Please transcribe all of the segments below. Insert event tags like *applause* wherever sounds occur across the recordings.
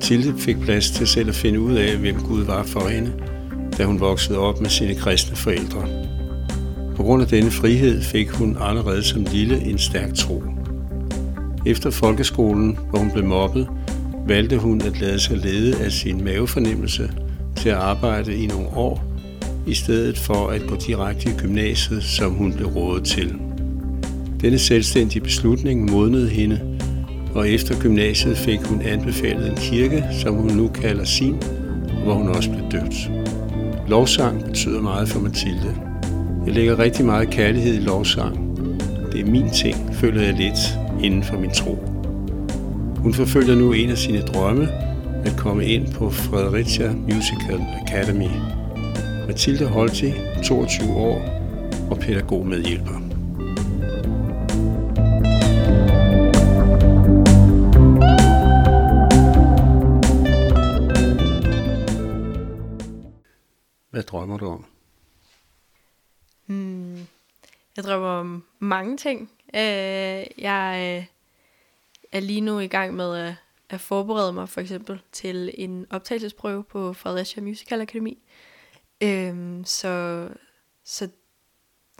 Mathilde fik plads til selv at finde ud af, hvem Gud var for hende, da hun voksede op med sine kristne forældre. På grund af denne frihed fik hun allerede som lille en stærk tro. Efter folkeskolen, hvor hun blev mobbet, valgte hun at lade sig lede af sin mavefornemmelse til at arbejde i nogle år, i stedet for at gå direkte i gymnasiet, som hun blev rådet til. Denne selvstændige beslutning modnede hende, og efter gymnasiet fik hun anbefalet en kirke, som hun nu kalder sin, hvor hun også blev døbt. Lovsang betyder meget for Mathilde. Jeg lægger rigtig meget kærlighed i lovsang. Det er min ting, føler jeg lidt inden for min tro. Hun forfølger nu en af sine drømme, at komme ind på Fredericia Musical Academy. Mathilde Holti, 22 år og pædagog medhjælper. Drømmer du om? Hmm. Jeg drømmer om mange ting. Øh, jeg øh, er lige nu i gang med at, at forberede mig for eksempel til en optagelsesprøve på Fredericia Musical Academy. Øh, så, så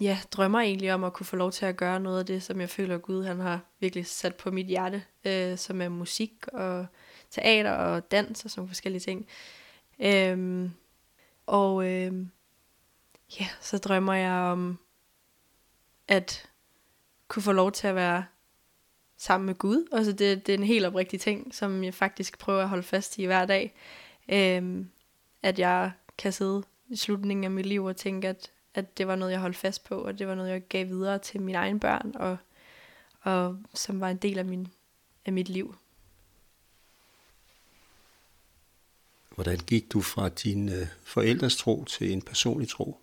ja, drømmer egentlig om at kunne få lov til at gøre noget af det, som jeg føler, at Gud han har virkelig sat på mit hjerte, øh, som er musik og teater og dans og sådan forskellige ting. Øh, og øh, ja, så drømmer jeg om at kunne få lov til at være sammen med Gud. Altså det, det er en helt oprigtig ting, som jeg faktisk prøver at holde fast i hver dag. Øh, at jeg kan sidde i slutningen af mit liv og tænke, at, at det var noget, jeg holdt fast på, og det var noget, jeg gav videre til mine egne børn, og, og som var en del af, min, af mit liv. Hvordan gik du fra din øh, forældres tro til en personlig tro?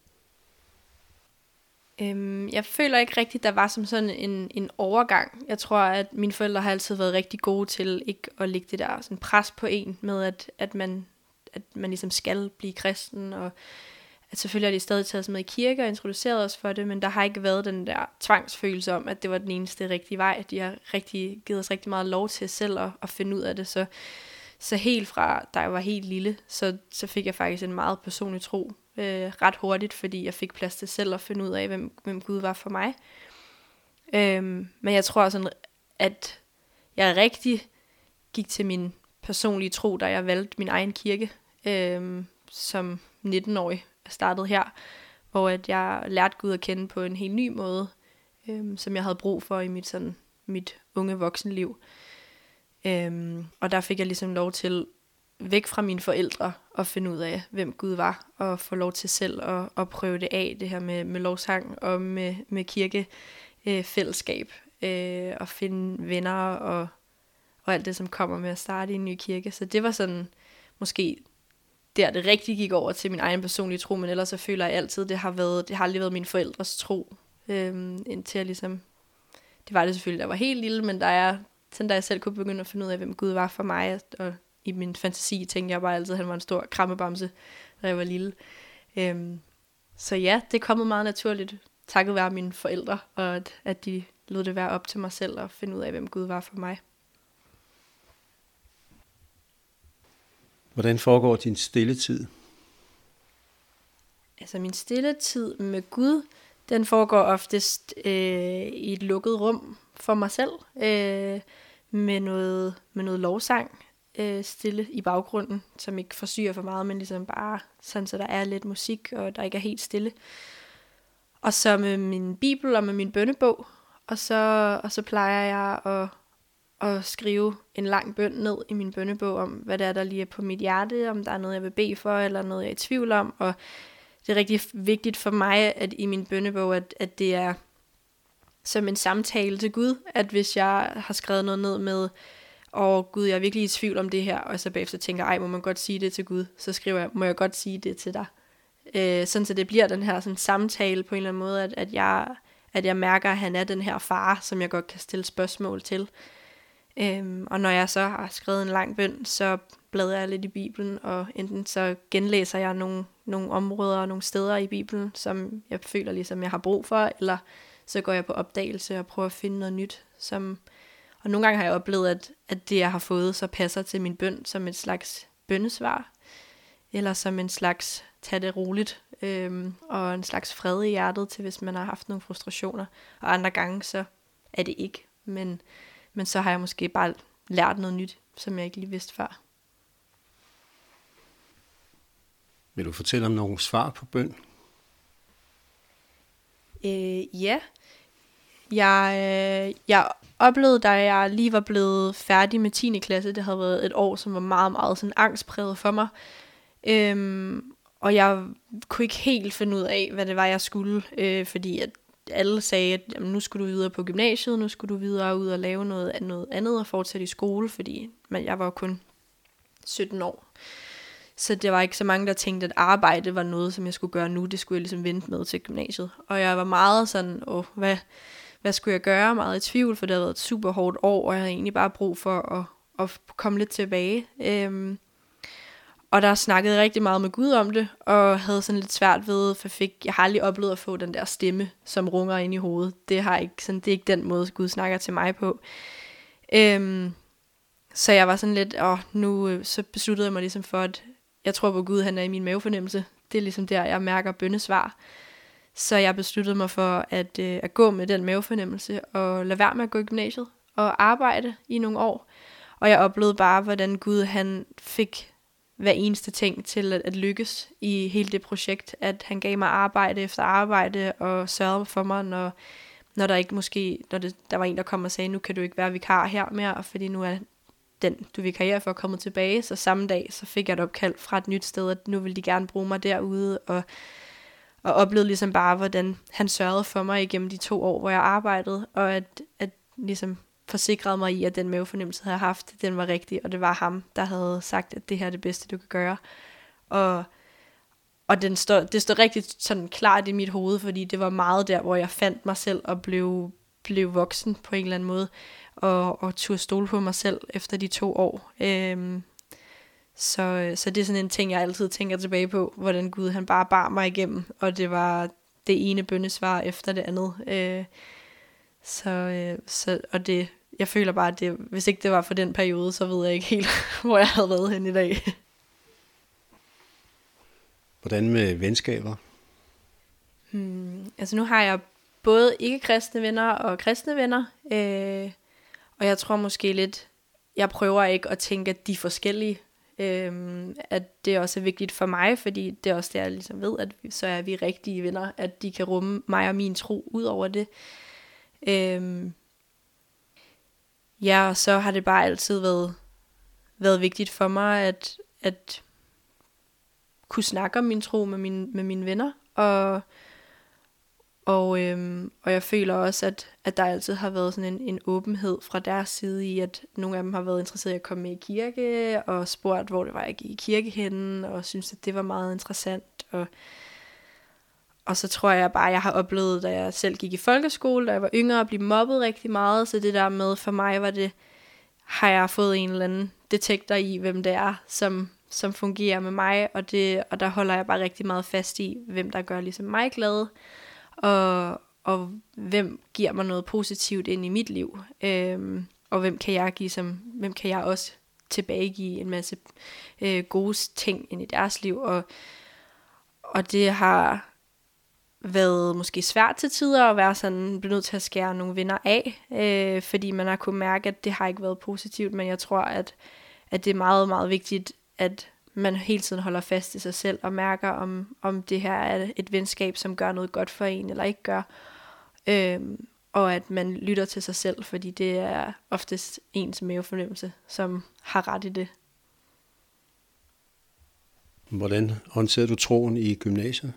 Øhm, jeg føler ikke rigtigt, der var som sådan en, en overgang. Jeg tror, at mine forældre har altid været rigtig gode til ikke at lægge det der sådan pres på en med, at, at, man, at man ligesom skal blive kristen, og at selvfølgelig har de stadig taget os med i kirke og introduceret os for det, men der har ikke været den der tvangsfølelse om, at det var den eneste rigtige vej. De har rigtig, givet os rigtig meget lov til selv at, at finde ud af det, så så helt fra, da jeg var helt lille, så, så fik jeg faktisk en meget personlig tro øh, ret hurtigt, fordi jeg fik plads til selv at finde ud af, hvem, hvem Gud var for mig. Øhm, men jeg tror sådan, at jeg rigtig gik til min personlige tro, da jeg valgte min egen kirke øhm, som 19-årig. Jeg startede her, hvor at jeg lærte Gud at kende på en helt ny måde, øhm, som jeg havde brug for i mit, sådan, mit unge voksenliv. Øhm, og der fik jeg ligesom lov til væk fra mine forældre og finde ud af, hvem Gud var, og få lov til selv at, at prøve det af, det her med, med lovsang og med, med kirkefællesskab, øh, og finde venner og, og alt det, som kommer med at starte i en ny kirke. Så det var sådan måske der, det rigtig gik over til min egen personlige tro, men ellers så føler jeg altid, det har, været, det har aldrig været min forældres tro, øh, indtil jeg ligesom, det var det selvfølgelig, der var helt lille, men der er, sådan da jeg selv kunne begynde at finde ud af, hvem Gud var for mig, og i min fantasi tænkte jeg bare altid, at han var en stor krammebamse, da jeg var lille. Øhm, så ja, det er kommet meget naturligt, takket være mine forældre, og at, at de lod det være op til mig selv at finde ud af, hvem Gud var for mig. Hvordan foregår din stilletid? Altså min stilletid med Gud, den foregår oftest øh, i et lukket rum for mig selv, øh, med noget, med noget lovsang øh, stille i baggrunden, som ikke forsyrer for meget, men ligesom bare sådan, så der er lidt musik, og der ikke er helt stille. Og så med min bibel og med min bønnebog, og så, og så plejer jeg at, at skrive en lang bøn ned i min bønnebog om, hvad det er, der lige er på mit hjerte, om der er noget, jeg vil bede for, eller noget, jeg er i tvivl om. Og det er rigtig vigtigt for mig, at i min bønnebog, at, at det er som en samtale til Gud, at hvis jeg har skrevet noget ned med, og Gud, jeg er virkelig i tvivl om det her, og så bagefter tænker, ej, må man godt sige det til Gud? Så skriver jeg, må jeg godt sige det til dig? Øh, sådan så det bliver den her sådan, samtale på en eller anden måde, at, at, jeg, at jeg mærker, at han er den her far, som jeg godt kan stille spørgsmål til. Øhm, og når jeg så har skrevet en lang bøn, så bladrer jeg lidt i Bibelen, og enten så genlæser jeg nogle, nogle områder og nogle steder i Bibelen, som jeg føler ligesom, jeg har brug for, eller så går jeg på opdagelse og prøver at finde noget nyt, som Og nogle gange har jeg oplevet, at, at det, jeg har fået, så passer til min bøn som et slags bønnesvar, eller som en slags tag det roligt, øhm, og en slags fred i hjertet til, hvis man har haft nogle frustrationer. Og andre gange, så er det ikke. Men, men så har jeg måske bare lært noget nyt, som jeg ikke lige vidste før. Vil du fortælle om nogle svar på bøn? Øh, ja. Jeg, øh, jeg oplevede, da jeg lige var blevet færdig med 10. klasse, det havde været et år, som var meget, meget sådan angstpræget for mig. Øhm, og jeg kunne ikke helt finde ud af, hvad det var, jeg skulle, øh, fordi at alle sagde, at jamen, nu skulle du videre på gymnasiet, nu skulle du videre ud og lave noget, noget andet og fortsætte i skole, fordi men jeg var kun 17 år. Så det var ikke så mange, der tænkte, at arbejde var noget, som jeg skulle gøre nu. Det skulle jeg ligesom vente med til gymnasiet. Og jeg var meget sådan, åh, hvad, hvad skulle jeg gøre? Meget i tvivl, for det havde været et super hårdt år, og jeg havde egentlig bare brug for at, at komme lidt tilbage. Øhm, og der snakkede rigtig meget med Gud om det, og havde sådan lidt svært ved, for fik, jeg har aldrig oplevet at få den der stemme, som runger ind i hovedet. Det, har ikke, sådan, det er ikke den måde, Gud snakker til mig på. Øhm, så jeg var sådan lidt, og nu øh, så besluttede jeg mig ligesom for, at jeg tror på Gud, han er i min mavefornemmelse. Det er ligesom der, jeg mærker bøndesvar. Så jeg besluttede mig for at, øh, at gå med den mavefornemmelse, og lade være med at gå i gymnasiet, og arbejde i nogle år. Og jeg oplevede bare, hvordan Gud han fik hver eneste ting til at, at lykkes i hele det projekt. At han gav mig arbejde efter arbejde og sørgede for mig, når, når der ikke måske, når det, der var en, der kom og sagde, nu kan du ikke være vikar her mere, fordi nu er den, du vikarierer for, kommet tilbage. Så samme dag, så fik jeg et opkald fra et nyt sted, at nu vil de gerne bruge mig derude, og, og oplevede ligesom bare, hvordan han sørgede for mig igennem de to år, hvor jeg arbejdede, og at, at ligesom forsikrede mig i, at den mavefornemmelse, jeg havde haft, den var rigtig, og det var ham, der havde sagt, at det her er det bedste, du kan gøre. Og, og den stod, det stod rigtig sådan klart i mit hoved, fordi det var meget der, hvor jeg fandt mig selv og blev, blev voksen på en eller anden måde, og, og turde stole på mig selv efter de to år. Øhm, så, så det er sådan en ting, jeg altid tænker tilbage på, hvordan Gud han bare bar mig igennem, og det var det ene bøndesvar efter det andet. Øh, så, øh, så, og det, jeg føler bare, at det, hvis ikke det var for den periode, så ved jeg ikke helt, *laughs* hvor jeg havde været hen i dag. Hvordan med venskaber? Hmm, altså nu har jeg både ikke-kristne venner og kristne venner, øh, og jeg tror måske lidt, jeg prøver ikke at tænke, at de er forskellige. Øh, at det også er vigtigt for mig, fordi det er også det, jeg ligesom ved, at så er vi rigtige venner, at de kan rumme mig og min tro ud over det. Øh, ja, og så har det bare altid været, været vigtigt for mig, at, at kunne snakke om min tro med, min, med mine venner, og, og, øhm, og jeg føler også, at, at der altid har været sådan en, en åbenhed fra deres side i, at nogle af dem har været interesseret i at komme med i kirke, og spurgt, hvor det var, jeg gik i kirke henne, og synes at det var meget interessant. Og, og så tror jeg bare, at jeg har oplevet, da jeg selv gik i folkeskole, da jeg var yngre, at blive mobbet rigtig meget. Så det der med, for mig var det, har jeg fået en eller anden detektor i, hvem det er, som, som fungerer med mig. Og, det, og der holder jeg bare rigtig meget fast i, hvem der gør ligesom mig glad. Og, og hvem giver mig noget positivt ind i mit liv. Øhm, og hvem kan jeg give som, hvem kan jeg også tilbagegive en masse øh, gode ting ind i deres liv. Og, og det har været måske svært til tider at være sådan, blevet nødt til at skære nogle venner af, øh, fordi man har kunnet mærke, at det har ikke været positivt, men jeg tror, at, at det er meget, meget vigtigt, at man hele tiden holder fast i sig selv og mærker, om, om det her er et venskab, som gør noget godt for en, eller ikke gør. Øh, og at man lytter til sig selv, fordi det er oftest ens mavefornemmelse, som har ret i det. Hvordan håndterede du troen i gymnasiet?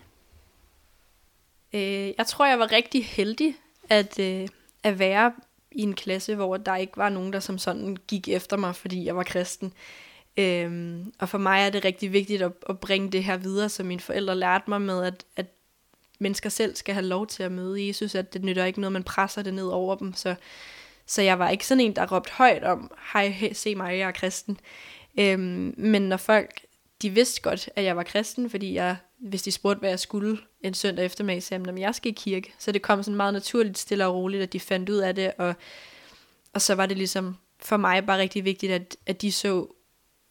Øh, jeg tror, jeg var rigtig heldig at, øh, at være i en klasse, hvor der ikke var nogen, der som sådan gik efter mig, fordi jeg var kristen. Øhm, og for mig er det rigtig vigtigt at, at bringe det her videre, som mine forældre lærte mig med, at, at mennesker selv skal have lov til at møde Jesus, at det nytter ikke noget, man presser det ned over dem. Så, så jeg var ikke sådan en, der råbte højt om, hej, se mig, jeg er kristen. Øhm, men når folk, de vidste godt, at jeg var kristen, fordi jeg hvis de spurgte, hvad jeg skulle en søndag eftermiddag, sagde jeg, at jeg skal i kirke. Så det kom sådan meget naturligt, stille og roligt, at de fandt ud af det, og, og så var det ligesom for mig bare rigtig vigtigt, at, at de så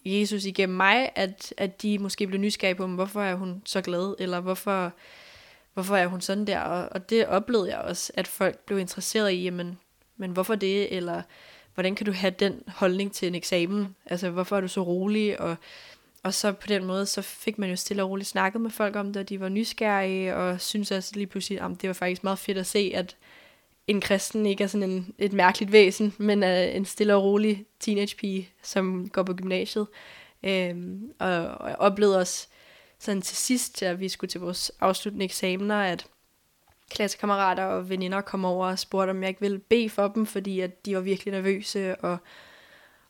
Jesus igennem mig, at, at de måske blev nysgerrige på, hvorfor er hun så glad, eller hvorfor, hvorfor er hun sådan der, og, og det oplevede jeg også, at folk blev interesseret i, jamen, men hvorfor det, eller hvordan kan du have den holdning til en eksamen, altså hvorfor er du så rolig, og, og så på den måde, så fik man jo stille og roligt snakket med folk om det, og de var nysgerrige, og synes også lige pludselig, at det var faktisk meget fedt at se, at en kristen ikke er sådan en, et mærkeligt væsen, men er en stille og rolig teenagepige, som går på gymnasiet. Øhm, og, og jeg oplevede også sådan til sidst, at vi skulle til vores afsluttende eksamener, at klassekammerater og veninder kom over og spurgte, om jeg ikke ville bede for dem, fordi at de var virkelig nervøse. Og,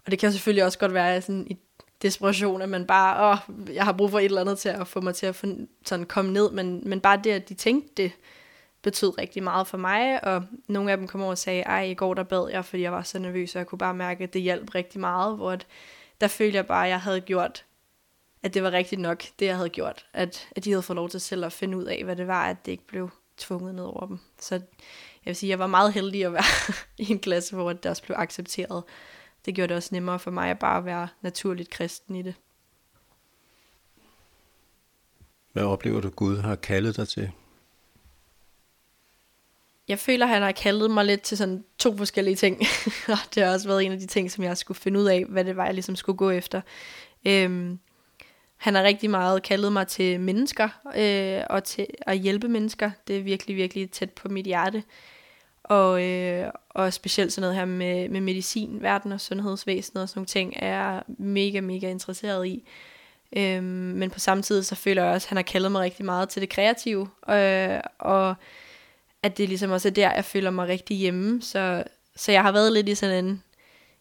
og det kan selvfølgelig også godt være sådan i desperation, at man bare, åh, jeg har brug for et eller andet til at få mig til at få, sådan komme ned, men, men bare det, at de tænkte det, betød rigtig meget for mig, og nogle af dem kom over og sagde, ej, i går der bad jeg, fordi jeg var så nervøs, og jeg kunne bare mærke, at det hjalp rigtig meget, hvor at, der følte jeg bare, at jeg havde gjort, at det var rigtigt nok, det jeg havde gjort, at, at de havde fået lov til selv at finde ud af, hvad det var, at det ikke blev tvunget ned over dem. Så jeg vil sige, jeg var meget heldig at være *laughs* i en klasse, hvor det også blev accepteret. Det gjorde det også nemmere for mig at bare være naturligt kristen i det. Hvad oplever du, Gud har kaldet dig til? Jeg føler, han har kaldet mig lidt til sådan to forskellige ting. *laughs* og det har også været en af de ting, som jeg skulle finde ud af, hvad det var, jeg ligesom skulle gå efter. Øhm, han har rigtig meget kaldet mig til mennesker, øh, og til at hjælpe mennesker. Det er virkelig, virkelig tæt på mit hjerte. Og, øh, og specielt sådan noget her med, med medicin, verden og sundhedsvæsenet og sådan nogle ting, er jeg mega, mega interesseret i. Øhm, men på samme tid, så føler jeg også, at han har kaldet mig rigtig meget til det kreative. Øh, og at det ligesom også er der, jeg føler mig rigtig hjemme. Så, så jeg har været lidt i sådan en,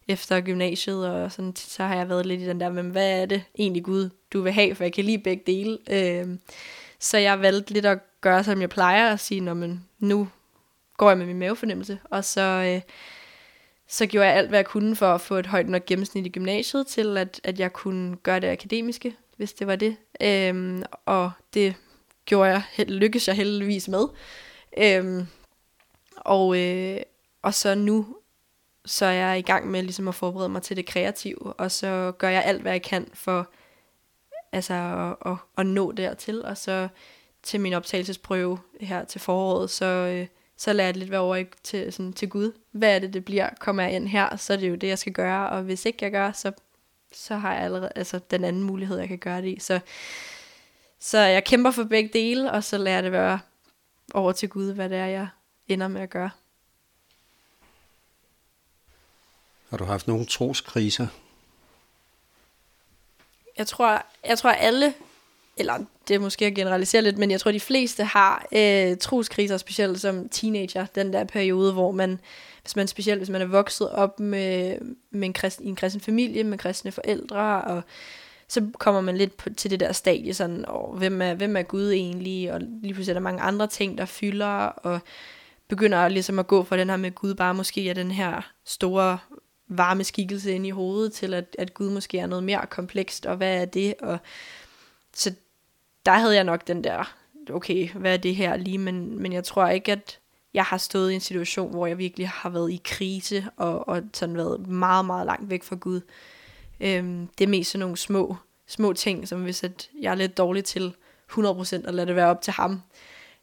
efter gymnasiet, og sådan, så har jeg været lidt i den der, men hvad er det egentlig Gud, du vil have, for jeg kan lige begge dele. Øh, så jeg valgte lidt at gøre, som jeg plejer, at sige, men nu går jeg med min mavefornemmelse, og så, øh, så gjorde jeg alt, hvad jeg kunne for at få et højt nok gennemsnit i gymnasiet, til at, at jeg kunne gøre det akademiske, hvis det var det. Øhm, og det gjorde jeg, lykkedes jeg heldigvis med. Øhm, og, øh, og så nu, så er jeg i gang med ligesom at forberede mig til det kreative, og så gør jeg alt, hvad jeg kan for altså, at, at, at nå dertil, og så til min optagelsesprøve her til foråret, så, øh, så lader jeg det lidt være over til, sådan, til Gud. Hvad er det, det bliver? Kommer jeg ind her, så er det jo det, jeg skal gøre, og hvis ikke jeg gør, så, så har jeg allerede altså, den anden mulighed, jeg kan gøre det i. Så, så jeg kæmper for begge dele, og så lader jeg det være over til Gud, hvad det er, jeg ender med at gøre. Har du haft nogle troskriser? Jeg tror, jeg tror alle, eller det er måske at generalisere lidt, men jeg tror de fleste har øh, troskriser, specielt som teenager, den der periode, hvor man, hvis man specielt hvis man er vokset op med, med en kristen, i en kristen familie, med kristne forældre, og så kommer man lidt på, til det der stadie, sådan, og hvem er, hvem er Gud egentlig, og lige pludselig er der mange andre ting, der fylder, og begynder ligesom at gå fra den her med Gud bare måske er den her store varme skikkelse ind i hovedet, til at, at Gud måske er noget mere komplekst, og hvad er det, og så der havde jeg nok den der, okay, hvad er det her lige, men, men jeg tror ikke, at jeg har stået i en situation, hvor jeg virkelig har været i krise, og, og sådan været meget, meget langt væk fra Gud. Øhm, det er mest sådan nogle små, små ting, som hvis at jeg er lidt dårlig til 100% at lade det være op til ham.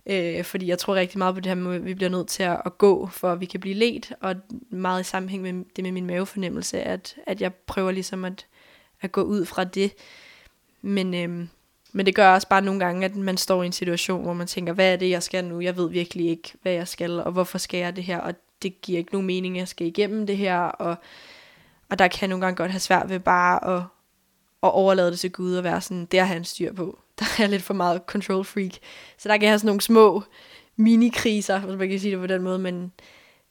Øh, fordi jeg tror rigtig meget på det her med, at vi bliver nødt til at, at gå, for at vi kan blive let, og meget i sammenhæng med det med min mavefornemmelse, at, at jeg prøver ligesom at, at gå ud fra det. Men, øhm, men det gør også bare nogle gange, at man står i en situation, hvor man tænker, hvad er det, jeg skal nu? Jeg ved virkelig ikke, hvad jeg skal, og hvorfor skal jeg det her? Og det giver ikke nogen mening, at jeg skal igennem det her, og og der kan jeg nogle gange godt have svært ved bare at, at overlade det til Gud og være sådan, det har han styr på. *laughs* Der er jeg lidt for meget control freak. Så der kan jeg have sådan nogle små mini-kriser, hvis man kan sige det på den måde, men,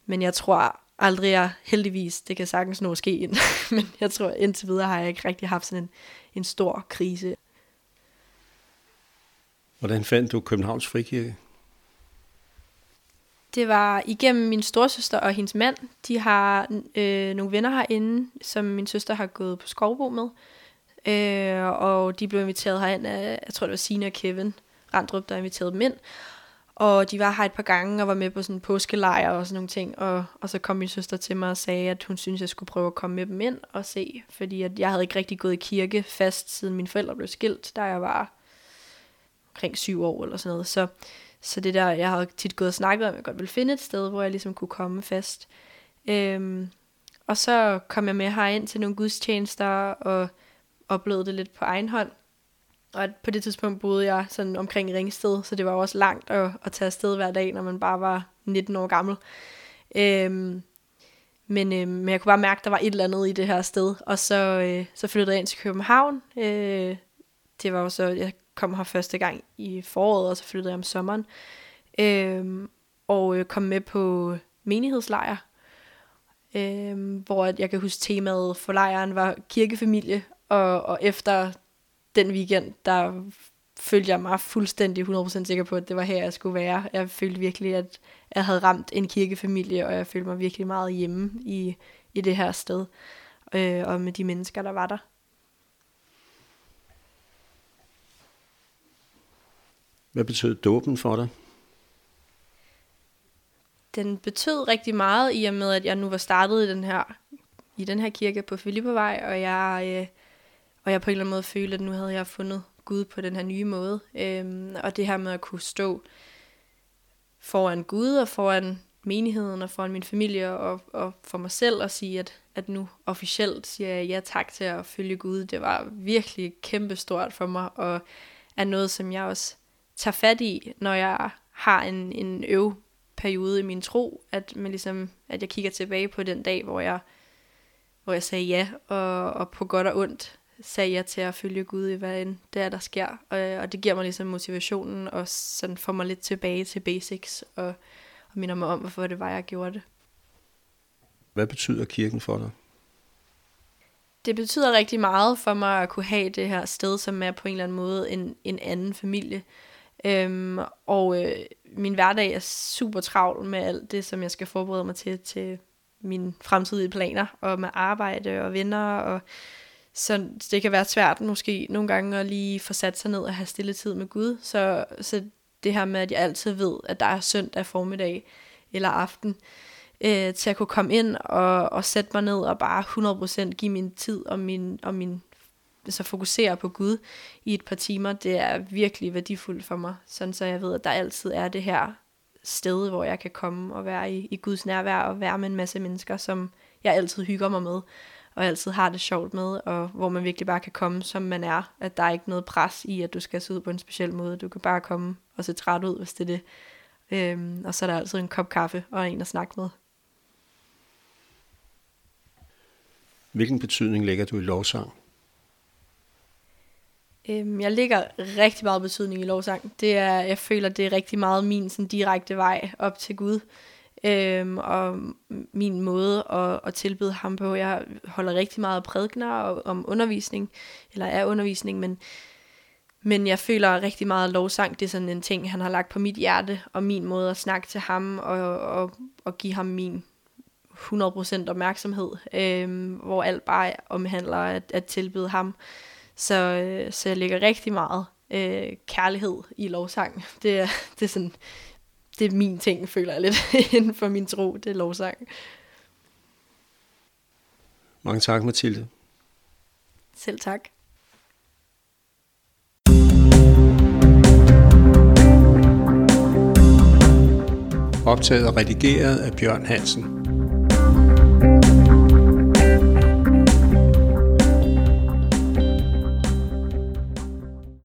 men jeg tror aldrig, jeg heldigvis, det kan sagtens nå at ske ind, *laughs* men jeg tror indtil videre har jeg ikke rigtig haft sådan en, en stor krise. Hvordan fandt du Københavns Frikirke? Det var igennem min storsøster og hendes mand. De har øh, nogle venner herinde, som min søster har gået på skovbo med. Øh, og de blev inviteret herind af, jeg tror det var Sina og Kevin Randrup, der inviterede dem ind. Og de var her et par gange og var med på sådan en påskelejr og sådan nogle ting. Og, og så kom min søster til mig og sagde, at hun synes jeg skulle prøve at komme med dem ind og se. Fordi at jeg havde ikke rigtig gået i kirke fast, siden mine forældre blev skilt, da jeg var omkring syv år eller sådan noget. Så, så det der, jeg har tit gået og snakket om, at jeg godt ville finde et sted, hvor jeg ligesom kunne komme fast. Øhm, og så kom jeg med herind til nogle gudstjenester og oplevede det lidt på egen hånd. Og på det tidspunkt boede jeg sådan omkring Ringsted, så det var også langt at, at tage afsted hver dag, når man bare var 19 år gammel. Øhm, men, øh, men jeg kunne bare mærke, at der var et eller andet i det her sted. Og så, øh, så flyttede jeg ind til København. Øh, det var jo så, jeg kom her første gang i foråret, og så flyttede jeg om sommeren. Øh, og øh, kom med på menighedslejr, øh, hvor jeg kan huske temaet for lejren var kirkefamilie, og, og efter den weekend, der følte jeg mig fuldstændig 100% sikker på, at det var her, jeg skulle være. Jeg følte virkelig, at jeg havde ramt en kirkefamilie, og jeg følte mig virkelig meget hjemme i, i det her sted, øh, og med de mennesker, der var der. Hvad betød dåben for dig? Den betød rigtig meget i og med, at jeg nu var startet i den her, i den her kirke på Filippevej, og jeg, øh, og jeg på en eller anden måde følte, at nu havde jeg fundet Gud på den her nye måde. Øhm, og det her med at kunne stå foran Gud og foran menigheden og foran min familie og, og for mig selv og sige, at, at nu officielt siger jeg ja tak til at følge Gud. Det var virkelig kæmpestort for mig og er noget, som jeg også tager fat i, når jeg har en, en øv periode i min tro, at, man ligesom, at jeg kigger tilbage på den dag, hvor jeg, hvor jeg sagde ja, og, og på godt og ondt sagde jeg til at følge Gud i, hvad end det er, der sker. Og, og det giver mig ligesom motivationen, og sådan får mig lidt tilbage til basics, og, og minder mig om, hvorfor det var, jeg gjorde det. Hvad betyder kirken for dig? Det betyder rigtig meget for mig at kunne have det her sted, som er på en eller anden måde en, en anden familie. Øhm, og øh, min hverdag er super travl med alt det, som jeg skal forberede mig til, til mine fremtidige planer, og med arbejde og venner, og så det kan være svært måske nogle gange at lige få sat sig ned og have stille tid med Gud. Så, så det her med, at jeg altid ved, at der er søndag formiddag eller aften, øh, til at kunne komme ind og, og sætte mig ned og bare 100% give min tid og min, og min så fokusere på Gud i et par timer, det er virkelig værdifuldt for mig. Sådan så jeg ved, at der altid er det her sted, hvor jeg kan komme og være i, i Guds nærvær og være med en masse mennesker, som jeg altid hygger mig med og altid har det sjovt med, og hvor man virkelig bare kan komme, som man er. At der er ikke noget pres i, at du skal se ud på en speciel måde. Du kan bare komme og se træt ud, hvis det er det. Øhm, og så er der altid en kop kaffe og en at snakke med. Hvilken betydning lægger du i lovsang? Øhm, jeg ligger rigtig meget betydning i lovsang. Det er, jeg føler, det er rigtig meget min sådan, direkte vej op til Gud øhm, og min måde at, at tilbyde ham på. Jeg holder rigtig meget prædikner om undervisning, eller er undervisning, men, men jeg føler rigtig meget, lovsang det er sådan en ting, han har lagt på mit hjerte, og min måde at snakke til ham, og, og, og give ham min 100% opmærksomhed, øhm, hvor alt bare omhandler at, at tilbyde ham. Så, øh, så jeg lægger rigtig meget øh, kærlighed i lovsang. *laughs* Det er, det er sådan det er min ting, føler jeg lidt, *laughs* inden for min tro, det er lovsang. Mange tak, Mathilde. Selv tak. Optaget og redigeret af Bjørn Hansen.